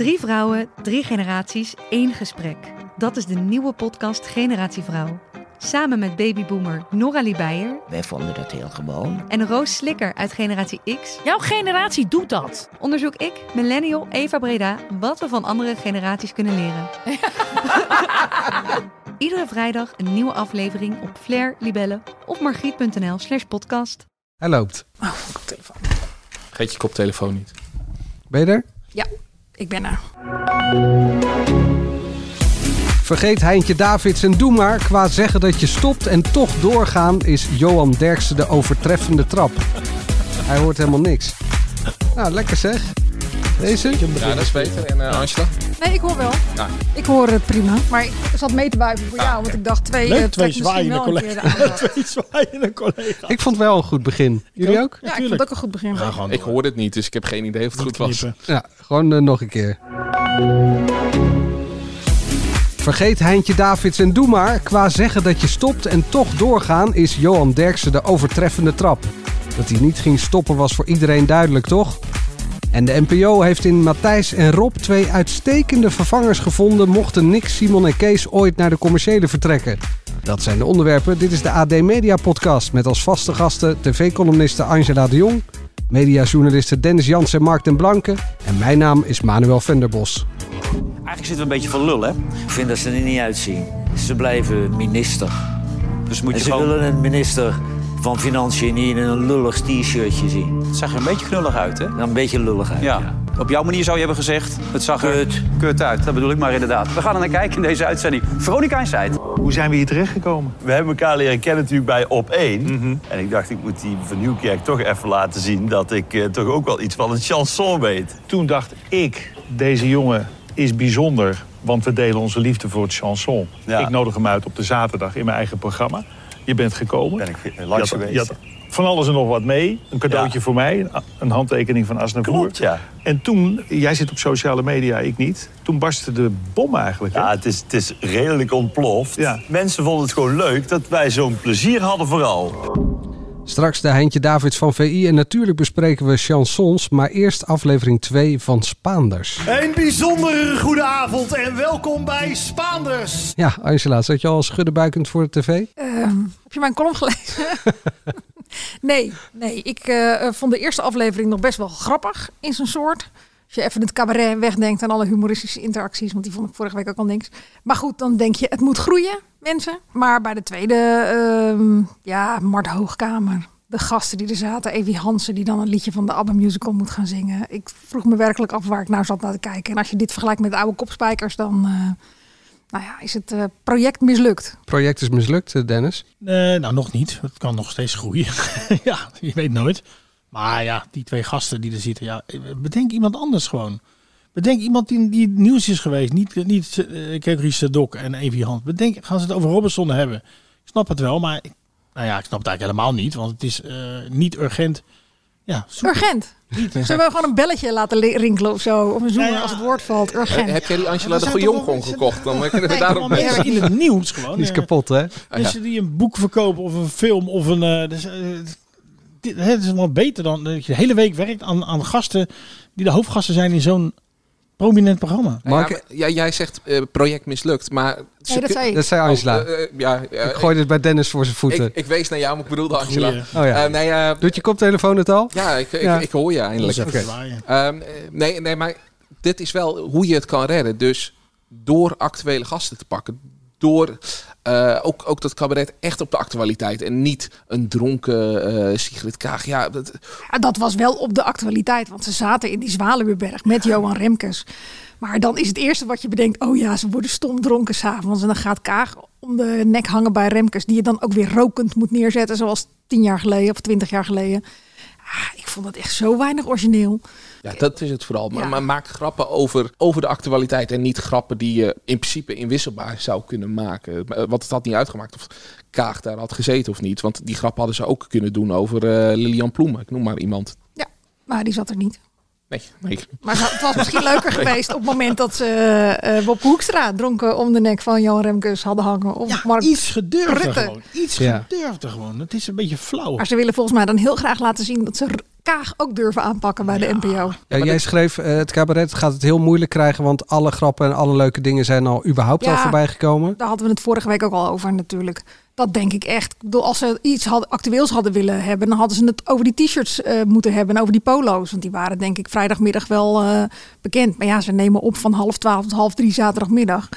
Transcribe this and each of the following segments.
Drie vrouwen, drie generaties, één gesprek. Dat is de nieuwe podcast Generatie Vrouw. Samen met babyboomer Nora Beijer Wij vonden dat heel gewoon. en Roos Slikker uit Generatie X Jouw generatie doet dat. onderzoek ik, millennial Eva Breda, wat we van andere generaties kunnen leren. Iedere vrijdag een nieuwe aflevering op Flair, Libelle of margriet.nl slash podcast. Hij loopt. Geet je koptelefoon niet. Ben je er? Ja, ik ben er. Vergeet Heintje Davids en doe maar. Qua zeggen dat je stopt en toch doorgaan is Johan Derksen de overtreffende trap. Hij hoort helemaal niks. Nou, lekker zeg. Deze? Ja, dat is beter. En eh, Angela? Nee, ik hoor wel. Ja. Ik hoor het prima. Maar ik zat mee te wuiven voor jou, want ik dacht twee, Leuk, eh, twee zwaaiende collega's. Twee zwaaiende collega's. Ik vond wel een goed begin. Jullie ook? Ja, ik vond het ook een goed begin. Ja, gewoon Ik hoorde het niet, dus ik heb geen idee of het goed was. Ja, gewoon eh, nog een keer. Vergeet Heintje Davids en doe maar. Qua zeggen dat je stopt en toch doorgaan is Johan Derksen de overtreffende trap. Dat hij niet ging stoppen was voor iedereen duidelijk, toch? En de NPO heeft in Matthijs en Rob twee uitstekende vervangers gevonden... mochten Nick, Simon en Kees ooit naar de commerciële vertrekken. Dat zijn de onderwerpen. Dit is de AD Media Podcast met als vaste gasten tv-columniste Angela de Jong... mediajournalisten Dennis Jans en Mark den Blanke... en mijn naam is Manuel Venderbos. Eigenlijk zitten we een beetje van lul, hè? Ik vind dat ze er niet uitzien. Ze blijven minister. Dus moet En je ze gewoon... willen een minister van Financiën niet in een lullig t-shirtje zien. Het zag er een beetje knullig uit, hè? Een beetje lullig uit. Ja. Op jouw manier zou je hebben gezegd, het zag er Kut. kut uit. Dat bedoel ik maar inderdaad. We gaan er naar kijken in deze uitzending. Veronica Inside. Hoe zijn we hier terechtgekomen? We hebben elkaar leren kennen natuurlijk bij Op 1. En ik dacht, ik moet die van Nieuwkerk toch even laten zien... dat ik eh, toch ook wel iets van een chanson weet. Toen dacht ik, deze jongen is bijzonder, want we delen onze liefde voor het chanson. Ja. Ik nodig hem uit op de zaterdag in mijn eigen programma. Je bent gekomen. Ben ik eh, Je langs had- geweest. je had van alles en nog wat mee. Een cadeautje Ja. voor mij, een- een handtekening van Asnavoer. Klopt, ja. En toen, jij zit op sociale media, ik niet. Toen barstte de bom eigenlijk. hè? Ja, het is, het is redelijk ontploft. Ja. Mensen vonden het gewoon leuk dat wij zo'n plezier hadden vooral. Straks de Heintje Davids van VI en natuurlijk bespreken we chansons, maar eerst aflevering 2 van Spaanders. Een bijzondere goede avond en welkom bij Spaanders. Ja, Angela, zat je al schuddenbuikend voor de tv? Ehm, heb je mijn column gelezen? nee, nee. Ik eh, eh, vond de eerste aflevering nog best wel grappig in zijn soort. Als je even het cabaret wegdenkt en alle humoristische interacties, want die vond ik vorige week ook al niks. Maar goed, dan denk je, het moet groeien, mensen. Maar bij de tweede, ehm, ja, Mart Hoogkamer. De gasten die er zaten, Evie Hansen, die dan een liedje van de ABBA musical moet gaan zingen. Ik vroeg me werkelijk af waar ik nou zat naar te kijken. En als je dit vergelijkt met de oude kopspijkers, dan eh, nou ja, is het eh, project mislukt. Project is mislukt, eh, Dennis. Nou, nog niet. Het kan nog steeds groeien. ja, je weet nooit. Maar ja, die twee gasten die er zitten. Ja, bedenk iemand anders gewoon. Bedenk iemand die, die het nieuws is geweest. Niet, niet uh, Kekri Dok en Evie Hand. Bedenk, gaan ze het over Robinson hebben. Ik snap het wel, maar ik, nou ja, ik snap het eigenlijk helemaal niet. Want het is eh, niet urgent. Ja. Urgent. Zullen we gewoon een belletje laten rinkelen of zo? Of een zoemer Nou ja. als het woord valt. Urgent. Eh, heb jij die Angela Ja, de mensen- gekocht? Dan kunnen we Nee, daarop mensen in het nieuws gewoon. Die is Eh, kapot, hè? Mensen die een boek verkopen of een film of een. eh, dus, eh, dit, het is wel beter dan dat je de hele week werkt aan, aan gasten die de hoofdgasten zijn in zo'n prominent programma. Ja, maar- ja, jij zegt eh, project mislukt, maar... ze Nee, dat kun- zei ik. Dat zei Angela. Oh, eh, eh, ja, ik gooi dit bij Dennis voor zijn voeten. ik, ik wees naar jou, maar ik bedoelde Angela. Oh ja. Eh, nee, eh, Doet je koptelefoon het al? ja, ik, ik, Ja. ik hoor je eindelijk. Dat. Ehm, eh, nee, nee, maar dit is wel hoe je het kan redden. Dus door actuele gasten te pakken. Door eh, ook, ook dat cabaret echt op de actualiteit. En niet een dronken eh Sigrid Kaag. Ja, dat, dat was wel op de actualiteit. Want ze zaten in die Zwaluweberg met Johan Remkes. Maar dan is het eerste wat je bedenkt... oh ja, ze worden stom dronken s'avonds. En dan gaat Kaag om de nek hangen bij Remkes... die je dan ook weer rokend moet neerzetten... zoals tien jaar geleden of twintig jaar geleden. Ah, ik vond dat echt zo weinig origineel. Ja, dat is het vooral. Maar, Ja. maar maak grappen over, over de actualiteit. En niet grappen die je in principe inwisselbaar zou kunnen maken. Eh, Want het had niet uitgemaakt of Kaag daar had gezeten of niet. Want die grap hadden ze ook kunnen doen over eh, Lilian Ploemen. Ik noem maar iemand. Ja, maar die zat er niet. Nee, nee. Maar het was misschien leuker geweest op het moment dat ze eh Bob Hoekstra dronken om de nek van Johan Remkes hadden hangen. Of Ja, Mark iets gedurfder Rutte. gewoon. Iets Ja. gedurfder gewoon. Het is een beetje flauw. Maar ze willen volgens mij dan heel graag laten zien dat ze Kaag ook durven aanpakken bij de NPO. Ja, jij schreef, eh, het cabaret gaat het heel moeilijk krijgen, want alle grappen en alle leuke dingen zijn al überhaupt al voorbij gekomen. Daar hadden we het vorige week ook al over natuurlijk. Dat denk ik echt. Ik bedoel, als ze iets actueels hadden willen hebben, dan hadden ze het over die t-shirts eh, moeten hebben. En over die polo's. Want die waren denk ik vrijdagmiddag wel eh, bekend. Maar ja, ze nemen op van half twaalf tot half drie zaterdagmiddag.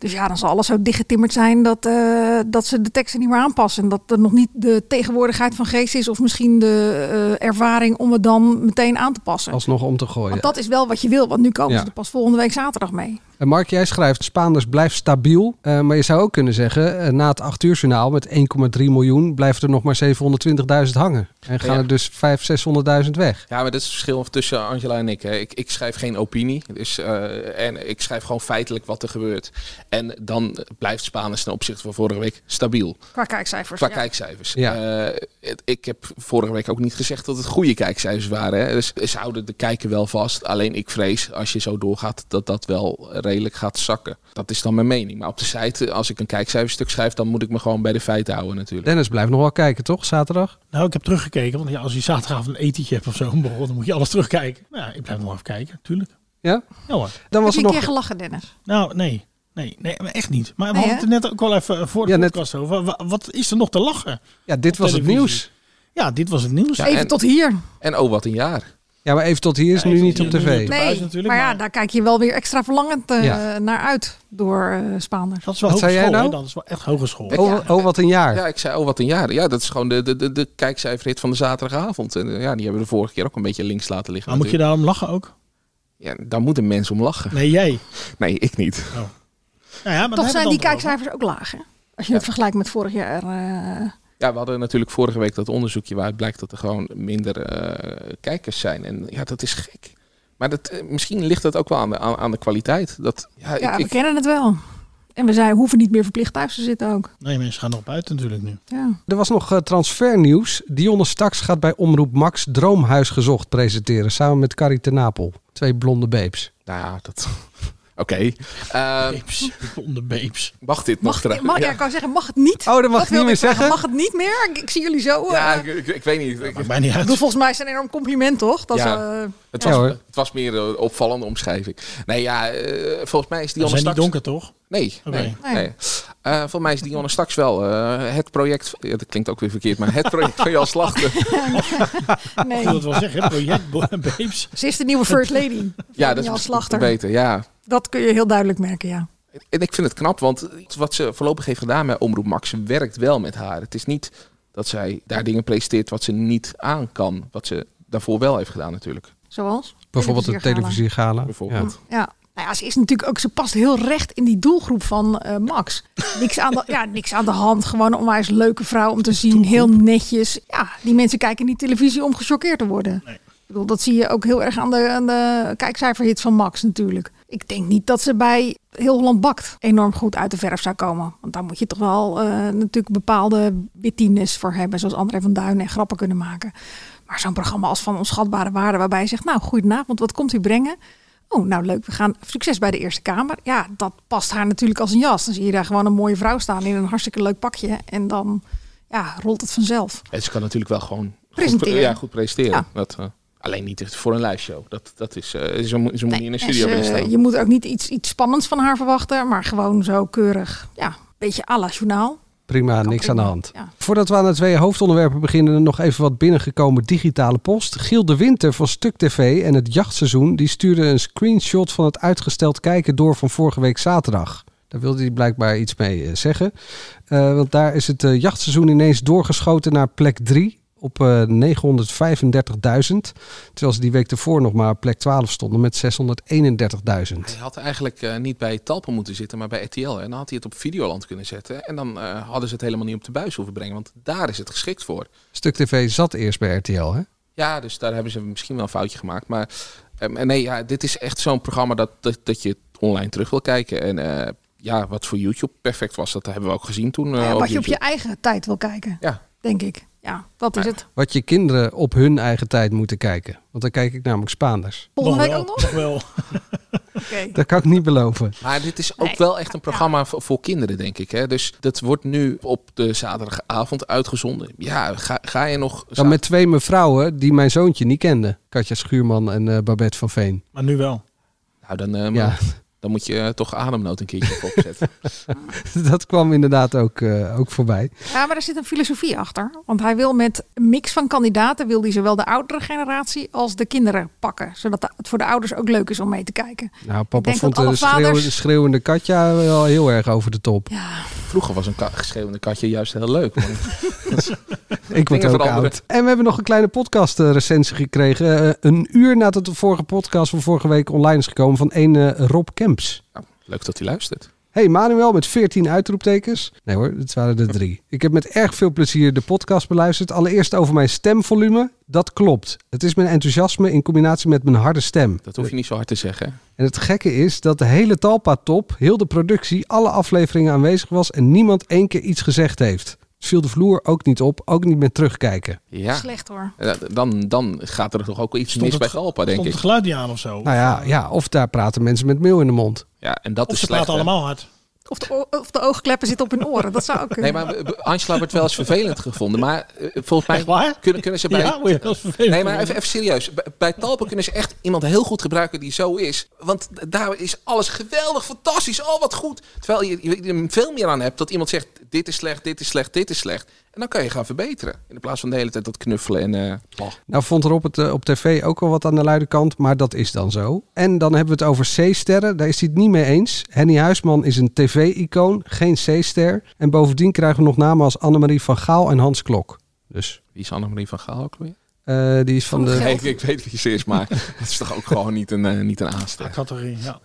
Dus ja, dan zal alles zo dichtgetimmerd zijn dat, eh, dat ze de teksten niet meer aanpassen. En dat er nog niet de tegenwoordigheid van geest is. Of misschien de eh, ervaring om het dan meteen aan te passen. Alsnog om te gooien. Want dat is wel wat je wil. Want nu komen Ja. ze er pas volgende week zaterdag mee. En Mark, jij schrijft, Spaanders blijft stabiel. Eh, maar je zou ook kunnen zeggen, eh, na het 8 uur journaal met 1,3 miljoen blijft er nog maar 720.000 hangen. En gaan Ja. er dus 500.000, 600.000 weg. Ja, maar dat is het verschil tussen Angela en ik. Hè. Ik, ik schrijf geen opinie. Dus, eh, en ik schrijf gewoon feitelijk wat er gebeurt. En dan blijft Spaners ten opzichte van vorige week stabiel. Qua kijkcijfers. Qua ja. kijkcijfers. Ja. Eh, het- ik heb vorige week ook niet gezegd dat het goede kijkcijfers waren. Hè. Dus ze houden de kijken wel vast. Alleen ik vrees, als je zo doorgaat, dat dat wel redelijk gaat zakken. Dat is dan mijn mening. Maar op de site, als ik een kijkcijferstuk schrijf, dan moet ik me gewoon bij de feiten houden natuurlijk. Dennis blijft nog wel kijken, toch? Zaterdag? Nou, ik heb teruggekeken. Want ja, als je zaterdagavond een etentje hebt of zo, dan moet je alles terugkijken. Nou, ja, ik blijf nog even kijken, tuurlijk. Ja? Ja hoor. Dan was Heb er je een nog... keer gelachen, Dennis? Nou, nee. Nee, nee, maar echt niet. Maar we Nee, hadden het net ook wel even eh, voor de Ja, net- podcast over. Wa- Wat is er nog te lachen? Ja, dit Op was het nieuws. Ja, dit was het nieuws. Ja, Even en- tot hier. En oh, wat een jaar. Ja, maar even tot hier is Ja, nu niet op tv. Nee, natuurlijk, maar ja, daar kijk je wel weer extra verlangend eh, Ja. naar uit door eh Spaanders. Dat is wel Wat zei jij nou? Dat is wel echt hogeschool. Oh, oh, wat een jaar. Ja, ik zei, oh, wat een jaar. Ja, dat is gewoon de, de, de, de kijkcijferhit van de zaterdagavond. En eh, ja, die hebben we de vorige keer ook een beetje links laten liggen. Maar moet je daarom lachen ook? Ja, daar moet een mens om lachen. Nee, jij. Nee, ik niet. Nou ja, maar Toch zijn die dan kijkcijfers ook laag, hè? Als je het vergelijkt met vorig jaar. eh, Ja, we hadden natuurlijk vorige week dat onderzoekje waaruit blijkt dat er gewoon minder eh, kijkers zijn. En ja, dat is gek. Maar dat, eh, misschien ligt dat ook wel aan de, aan, aan de kwaliteit. Dat, ja, ja, ik, we ik- kennen het wel. En we zijn, hoeven niet meer verplicht thuis te zitten ook. Nee, mensen gaan erop uit natuurlijk nu. Ja. Er was nog eh, transfernieuws. Dionne Staks gaat bij Omroep Max Droomhuis Gezocht presenteren. Samen met Carrie ten Napel. Twee blonde babes. nou ja, dat... Oké. Ehm, Babes. Onder babes. mag dit Mag, nog? het- tra- mag, ja. ja. ik kan zeggen, mag het niet? Oh, dat mag Dat ik niet meer zeggen. Mag het niet meer? Ik, ik zie jullie zo. eh, Ja, ik, ik, ik weet niet. Ik- mij niet uit. bedoel, volgens mij is het een enorm compliment, toch? Dat Ja. ze, eh, het, was, hoor. het was meer een opvallende omschrijving. Nee, ja, eh, volgens mij is We Dionne zijn niet donker, toch? Nee, nee, Nee. nee. Eh, volgens mij is Dionne straks wel eh, het project... Ja, dat klinkt ook weer verkeerd, maar het project van Jan Slachter. nee. Ik wil het wel zeggen, project babes. Ze is de nieuwe First Lady. Ja, dat Jan is Slachter. beter, ja. Dat kun je heel duidelijk merken, ja. En ik vind het knap, want wat ze voorlopig heeft gedaan met Omroep Max werkt wel met haar. Het is niet dat zij daar dingen presenteert wat ze niet aan kan. Wat ze daarvoor wel heeft gedaan natuurlijk. Zoals? Bijvoorbeeld de Televisiegala. Bijvoorbeeld. Ja. Nou ja, ze is natuurlijk ook, ze past heel recht in die doelgroep van eh, Max. Niks aan, de, ja, niks aan de hand. Gewoon een onwijs leuke vrouw om te zien. Heel netjes. Ja, die mensen kijken niet televisie om gechoqueerd te worden. Ik bedoel, dat zie je ook heel erg aan de, aan de kijkcijferhit van Max natuurlijk. Ik denk niet dat ze bij Heel Holland Bakt enorm goed uit de verf zou komen. Want daar moet je toch wel eh, natuurlijk bepaalde wittiness voor hebben. Zoals André van Duin en grappen kunnen maken. Maar zo'n programma als van onschatbare waarde waarbij je zegt... nou, goedenavond, wat komt u brengen? Oh, nou leuk, we gaan succes bij de Eerste Kamer. Ja, dat past haar natuurlijk als een jas. Dan zie je daar gewoon een mooie vrouw staan in een hartstikke leuk pakje. En dan ja, rolt het vanzelf. En ze kan natuurlijk wel gewoon Presenteren. Goed, ja, goed presenteren. Ja. Dat, eh, alleen niet voor een liveshow. Dat, dat is, eh ze, moet, ze moet in een En studio ze- staan. je moet ook niet iets, iets spannends van haar verwachten. Maar gewoon zo keurig. Ja, een beetje à la journaal. Prima, niks aan de hand. Ja. Voordat we aan de twee hoofdonderwerpen beginnen, nog even wat binnengekomen digitale post. Giel de Winter van Stuk TV en het jachtseizoen, die stuurde een screenshot van het uitgesteld kijken door van vorige week zaterdag. Daar wilde hij blijkbaar iets mee eh, zeggen. Eh, want daar is het eh, jachtseizoen ineens doorgeschoten naar plek 3 op eh 935.000. Terwijl ze die week ervoor nog maar op plek 12 stonden met 631.000. Hij had eigenlijk eh, niet bij Talpa moeten zitten, maar bij RTL. En dan had hij het op Videoland kunnen zetten. En dan eh, hadden ze het helemaal niet op de buis hoeven brengen. Want daar is het geschikt voor. Stuk TV zat eerst bij RTL, hè? Ja, dus daar hebben ze misschien wel een foutje gemaakt. Maar ehm, nee, ja, dit is echt zo'n programma dat, dat, dat je online terug wil kijken. En eh, ja, wat voor YouTube perfect was, dat hebben we ook gezien toen. eh, Ja, wat je op je eigen tijd wil kijken. Ja. Denk ik. Ja, dat is het. Wat je kinderen op hun eigen tijd moeten kijken. Want dan kijk ik namelijk Spaanders. Volgende Nog week ook nog? nog wel. Oké. Dat kan ik niet beloven. Maar dit is ook Nee. wel echt een programma voor, voor kinderen, denk ik. Hè? Dus dat wordt nu op de zaterdagavond uitgezonden. Ja, ga, ga je nog... Dan met twee mevrouwen die mijn zoontje niet kende. Katja Schuurman en eh, Babette van Veen. Maar nu wel. Nou, dan, eh, Ja. Dan moet je eh, toch ademnood een keertje op opzetten. dat kwam inderdaad ook, eh, ook voorbij. Ja, maar er zit een filosofie achter. Want hij wil met een mix van kandidaten... wil hij zowel de oudere generatie als de kinderen pakken. Zodat het voor de ouders ook leuk is om mee te kijken. Nou, papa denk vond de alle schreeuwende, vaders- schreeuwende Katja wel heel erg over de top. Vroeger was een ka- geschreeuwende katje juist heel leuk. Ik word ook oud. En we hebben nog een kleine podcast eh, recensie gekregen. Eh, een uur nadat de vorige podcast van vorige week online is gekomen van een eh, Rob Kemps. Nou, leuk dat hij luistert. Hey Manuel met 14 uitroeptekens. Nee hoor, het waren er drie. Ik heb met erg veel plezier de podcast beluisterd. Allereerst over mijn stemvolume. Dat klopt. Het is mijn enthousiasme in combinatie met mijn harde stem. Dat hoef je niet zo hard te zeggen. En het gekke is dat de hele Talpa-top, heel de productie, alle afleveringen aanwezig was en niemand één keer iets gezegd heeft. Dus viel de vloer ook niet op, ook niet met terugkijken. Ja. Slecht hoor. Dan, dan gaat er toch ook iets Stond mis het bij Galpa, denk Stond ik. het geluid niet aan of zo? Nou ja, ja, of daar praten mensen met meel in de mond. Ja, en dat of is ze slecht. praten hè? allemaal hard. Of de, of de oogkleppen zitten op hun oren. Dat zou ook Nee, kunnen. maar eh, Angela wordt wel eens vervelend gevonden. Maar eh, volgens mij kunnen, kunnen ze bij... Ja, word je wel eens vervelend Nee, maar even, even serieus. Bij, bij Talpa kunnen ze echt iemand heel goed gebruiken die zo is. Want daar is alles geweldig, fantastisch, oh wat goed. Terwijl je, je er veel meer aan hebt dat iemand zegt... dit is slecht, dit is slecht, dit is slecht. En dan kan je gaan verbeteren. In plaats van de hele tijd dat knuffelen en... eh, oh. Nou vond Rob het eh, op tv ook wel wat aan de luide kant, maar dat is dan zo. En dan hebben we het over C-sterren, daar is hij het niet mee eens. Henny Huisman is een tv-icoon, geen C-ster. En bovendien krijgen we nog namen als Annemarie van Gaal en Hans Klok. Dus Wie is Annemarie van Gaal ook weer? Eh, die is van de... Nee, ik, ik weet wie ze is, maar dat is toch ook gewoon niet een, eh, niet een aanster. Categorie, ja.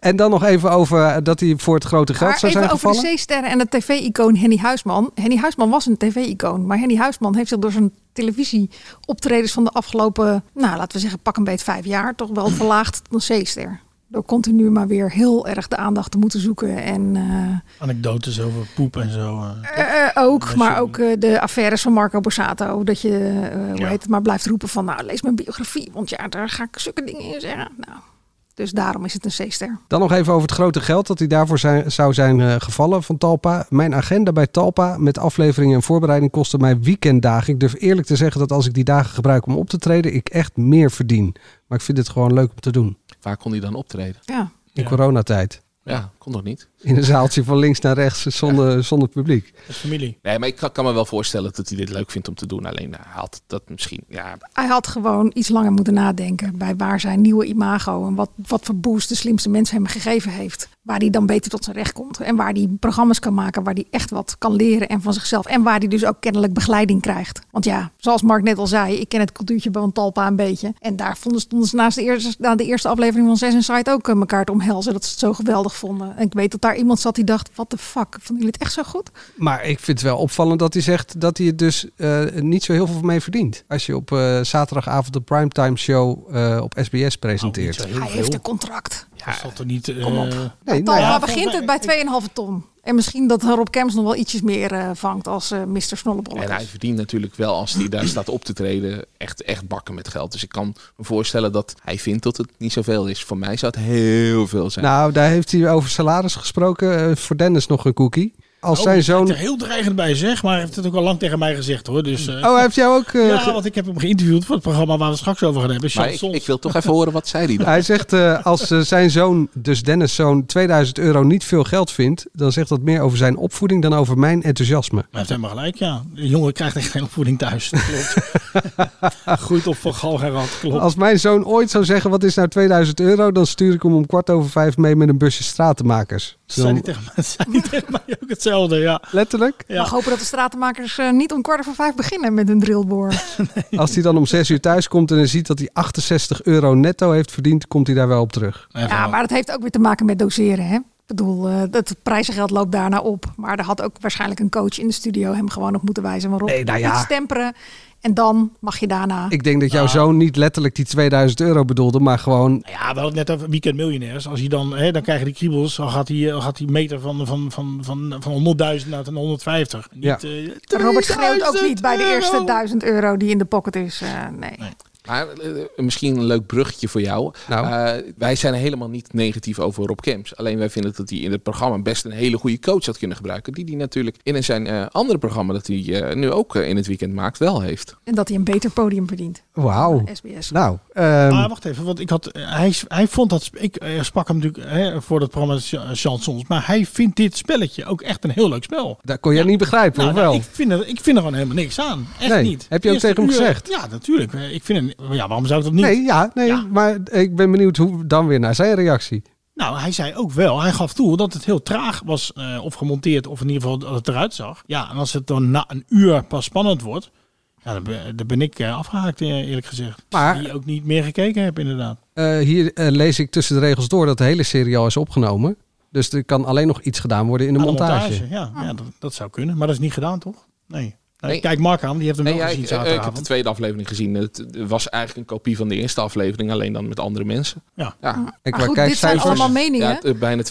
En dan nog even over eh, dat hij voor het grote geld Maar zou even zijn over gevallen. de C-sterren en het tv-icoon Henny Huisman. Henny Huisman was een tv-icoon. Maar Henny Huisman heeft zich door zijn televisieoptredens van de afgelopen, nou laten we zeggen, pak een beet vijf jaar, toch wel verlaagd tot een C-ster. Door continu maar weer heel erg de aandacht te moeten zoeken. En eh, Anekdotes over poep en zo. eh. eh, ook, maar ook eh, de affaires van Marco Borsato. Dat je, eh, hoe Ja. heet het, maar blijft roepen van, nou lees mijn biografie. Want ja, daar ga ik zulke dingen in zeggen. Nou, dus daarom is het een C-ster. Dan nog even over het grote geld dat hij daarvoor zijn, zou zijn eh, gevallen van Talpa. Mijn agenda bij Talpa met afleveringen en voorbereiding kostte mij weekenddagen. Ik durf eerlijk te zeggen dat als ik die dagen gebruik om op te treden, ik echt meer verdien. Maar ik vind het gewoon leuk om te doen. Waar kon hij dan optreden? Ja. In coronatijd. Ja, kon toch niet? In een zaaltje van links naar rechts zonder, zonder publiek. Met familie. Nee, maar ik kan, kan me wel voorstellen dat hij dit leuk vindt om te doen. Alleen hij had dat misschien... Ja, Hij had gewoon iets langer moeten nadenken bij waar zijn nieuwe imago en wat, wat voor boost de slimste mens hem gegeven heeft. Waar hij dan beter tot zijn recht komt. En waar hij programma's kan maken waar hij echt wat kan leren en van zichzelf. En waar hij dus ook kennelijk begeleiding krijgt. Want ja, zoals Mark net al zei, ik ken het cultuurtje van Talpa een beetje. En daar vonden, stonden ze naast de eerste, na de eerste aflevering van Zes Inside ook eh, elkaar te omhelzen. Dat ze het zo geweldig vonden. En ik weet dat daar iemand zat die dacht, wat de fuck, vonden jullie het echt zo goed? Maar ik vind het wel opvallend dat hij zegt dat hij het dus eh, niet zo heel veel mee verdient. Als je op eh, zaterdagavond de primetime show eh, op SBS presenteert. Hij heeft een contract. Dat zal toch niet... eh, Kom op. Nee, Talpa nou ja, begint het bij 2,5 ton. En misschien dat Rob Kemps nog wel ietsjes meer eh, vangt als eh Mr. Snollebollek. En hij verdient natuurlijk wel, als hij daar staat op te treden, echt, echt bakken met geld. Dus ik kan me voorstellen dat hij vindt dat het niet zoveel is. Voor mij zou het heel veel zijn. Nou, daar heeft hij over salaris gesproken. Voor Dennis nog een cookie. Als Oh, zijn zoon... er heel dreigend bij zeg, maar hij heeft het ook al lang tegen mij gezegd hoor. Dus, eh, Oh, hij heeft jou ook... eh, ja, ge- want ik heb hem geïnterviewd voor het programma waar we straks over gaan hebben. maar ik, wil toch even horen wat zei hij dan. Hij zegt eh, als zijn zoon, dus Dennis' zoon, 2000 euro niet veel geld vindt, dan zegt dat meer over zijn opvoeding dan over mijn enthousiasme. Maar hij heeft helemaal gelijk, ja. De jongen krijgt echt geen opvoeding thuis. Dat klopt. Groeit op van Galgerad, klopt. Als mijn zoon ooit zou zeggen, wat is nou 2000 euro, dan stuur ik hem om kwart over vijf mee met een busje stratenmakers. Zei Dan- hij tegen mij, zei hij tegen mij ook hetzelfde, ja. letterlijk. Ik mag hopen dat de stratenmakers eh, niet om kwart over vijf beginnen met een drillboor. Als hij dan om zes uur thuis komt en hij ziet dat hij 68 euro netto heeft verdiend, komt hij daar wel op terug. Ja, maar dat heeft ook weer te maken met doseren. Hè? Ik bedoel, eh, het prijzengeld loopt daarna op. Maar er had ook waarschijnlijk een coach in de studio hem gewoon op moeten wijzen. Waarop Nee, nou ja. iets temperen. En dan mag je daarna... Ik denk dat jouw Nou. zoon niet letterlijk die 2000 euro bedoelde, maar gewoon... Ja, we hadden het net over weekend miljonairs. Als hij dan, hè, dan krijg je die kriebels. Dan gaat hij, dan gaat hij meter van, van, van, van, van 100.000 naar een 150. Niet, Ja. eh, Robert schreeuwt ook 3000 niet bij de eerste euro. 1000 euro die in de pocket is. Eh, nee. Maar eh, misschien een leuk bruggetje voor jou. Nou. Eh, wij zijn helemaal niet negatief over Rob Kemps. Alleen wij vinden dat hij in het programma best een hele goede coach had kunnen gebruiken. Die hij natuurlijk in zijn eh, andere programma dat hij eh, nu ook eh, in het weekend maakt wel heeft. En dat hij een beter podium verdient. Wauw. SBS. Nou, ehm, Maar wacht even, want ik had, eh, hij, hij vond dat, ik eh, sprak hem natuurlijk hè, voor het programma Ch- Chansons, maar hij vindt dit spelletje ook echt een heel leuk spel. dat kon jij niet begrijpen, Nou, of nou, wel? ik, vind er, ik vind er gewoon helemaal niks aan. Echt Nee. niet. Heb je ook tegen hem uur- gezegd? Ja, natuurlijk. Eh, Ik vind het, ja, waarom zou ik dat niet? Nee, ja, nee, Ja. maar ik ben benieuwd hoe dan weer naar zijn reactie. Nou, hij zei ook wel, hij gaf toe dat het heel traag was eh, of gemonteerd, of in ieder geval dat het eruit zag. Ja, en als het dan na een uur pas spannend wordt, ja, dan, ben, dan ben ik eh, afgehaakt, eh, eerlijk gezegd. Maar- Die ook niet meer gekeken heb, inderdaad. Hier lees ik tussen de regels door dat de hele serie al is opgenomen. Dus er kan alleen nog iets gedaan worden in de montage. Ja, ja dat, dat zou kunnen. Maar dat is niet gedaan, toch? Nee. Nee. Kijk Mark aan, die heeft hem Nee, wel ja, gezien ik, eh, ik heb de tweede aflevering gezien. Het, was eigenlijk een kopie van de eerste aflevering, alleen dan met andere mensen. Ja. Ja, En Maar goed, dit zijn kijkcijfers. allemaal meningen. ja t- bijna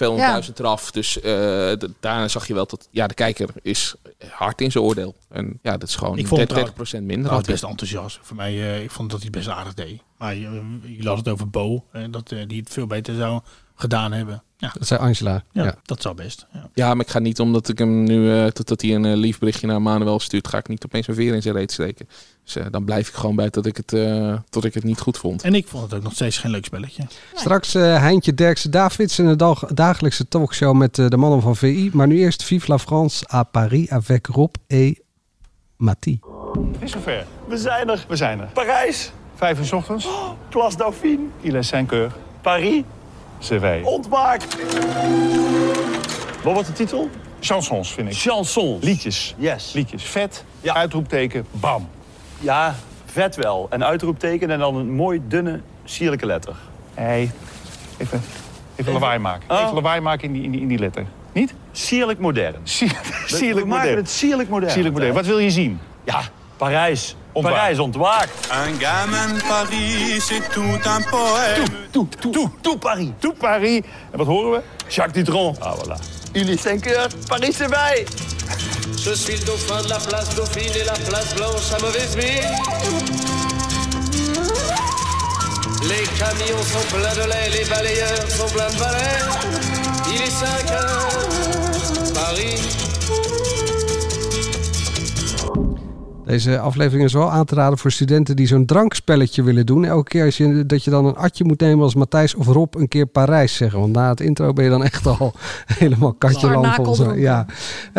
200.000 eraf. Dus eh, d- daarna zag je wel dat ja, de kijker is hard in zijn oordeel. En ja, dat is gewoon Ik vond het 30% minder. Had best enthousiast. Voor mij, eh, ik vond dat hij best aardig deed. Maar je, je las het over Bo, eh, dat eh, die het veel beter zou gedaan hebben. Ja, Dat zei Angela. ja, Ja. dat zou best. Ja. Ja, maar ik ga niet omdat ik hem nu, eh totdat hij een eh, lief berichtje naar Manuel stuurt, ga ik niet opeens een veer in zijn reet steken. Dus eh, dan blijf ik gewoon bij dat ik het, eh, tot ik het niet goed vond. En ik vond het ook nog steeds geen leuk spelletje. Straks eh Heintje Derksen Davids in de dag- dagelijkse talkshow met eh, de mannen van VI. Maar nu eerst Vive la France à Paris avec Rob et Mathie. Het is zover. We zijn er. We zijn er. Parijs. Vijf uur 's ochtends. Place Dauphine. Il est 5 heures. Paris. CV. Ontwaakt. Wat wordt de titel? Chansons, vind ik. Chansons. Liedjes. Yes. Liedjes. Vet. Ja. Uitroepteken. Bam. Ja, vet wel. Een uitroepteken en dan een mooi dunne, sierlijke letter. Hey. Even, even lawaai maken. Oh. Even lawaai maken in die, in die, in die letter. Niet? Sierlijk modern. Sier- We Sierlijk maken modern. het sierlijk modern. Sierlijk modern. Wat wil je zien? Ja, Parijs. Ontwaakt. Parijs ontwaakt. Un gamin de Paris, c'est tout un poème. Toe, toe, toe, toe Paris. Toe Paris. En wat horen we? Jacques Dutronc. Ah, voilà. Il est 5 heures, Paris c'est bij. Je suis le dauphin de la place Dauphine et la place Blanche à mauvaise mine. Les camions sont pleins de lait, les balayeurs sont pleins de balais. Deze aflevering is wel aan te raden voor studenten die zo'n drankspelletje willen doen. Elke keer als je, dat je dan een atje moet nemen als Matthijs of Rob een keer Parijs zeggen. Want na het intro ben je dan echt al helemaal katje Zwaar lam volgens mij. nakeldronken. Ja.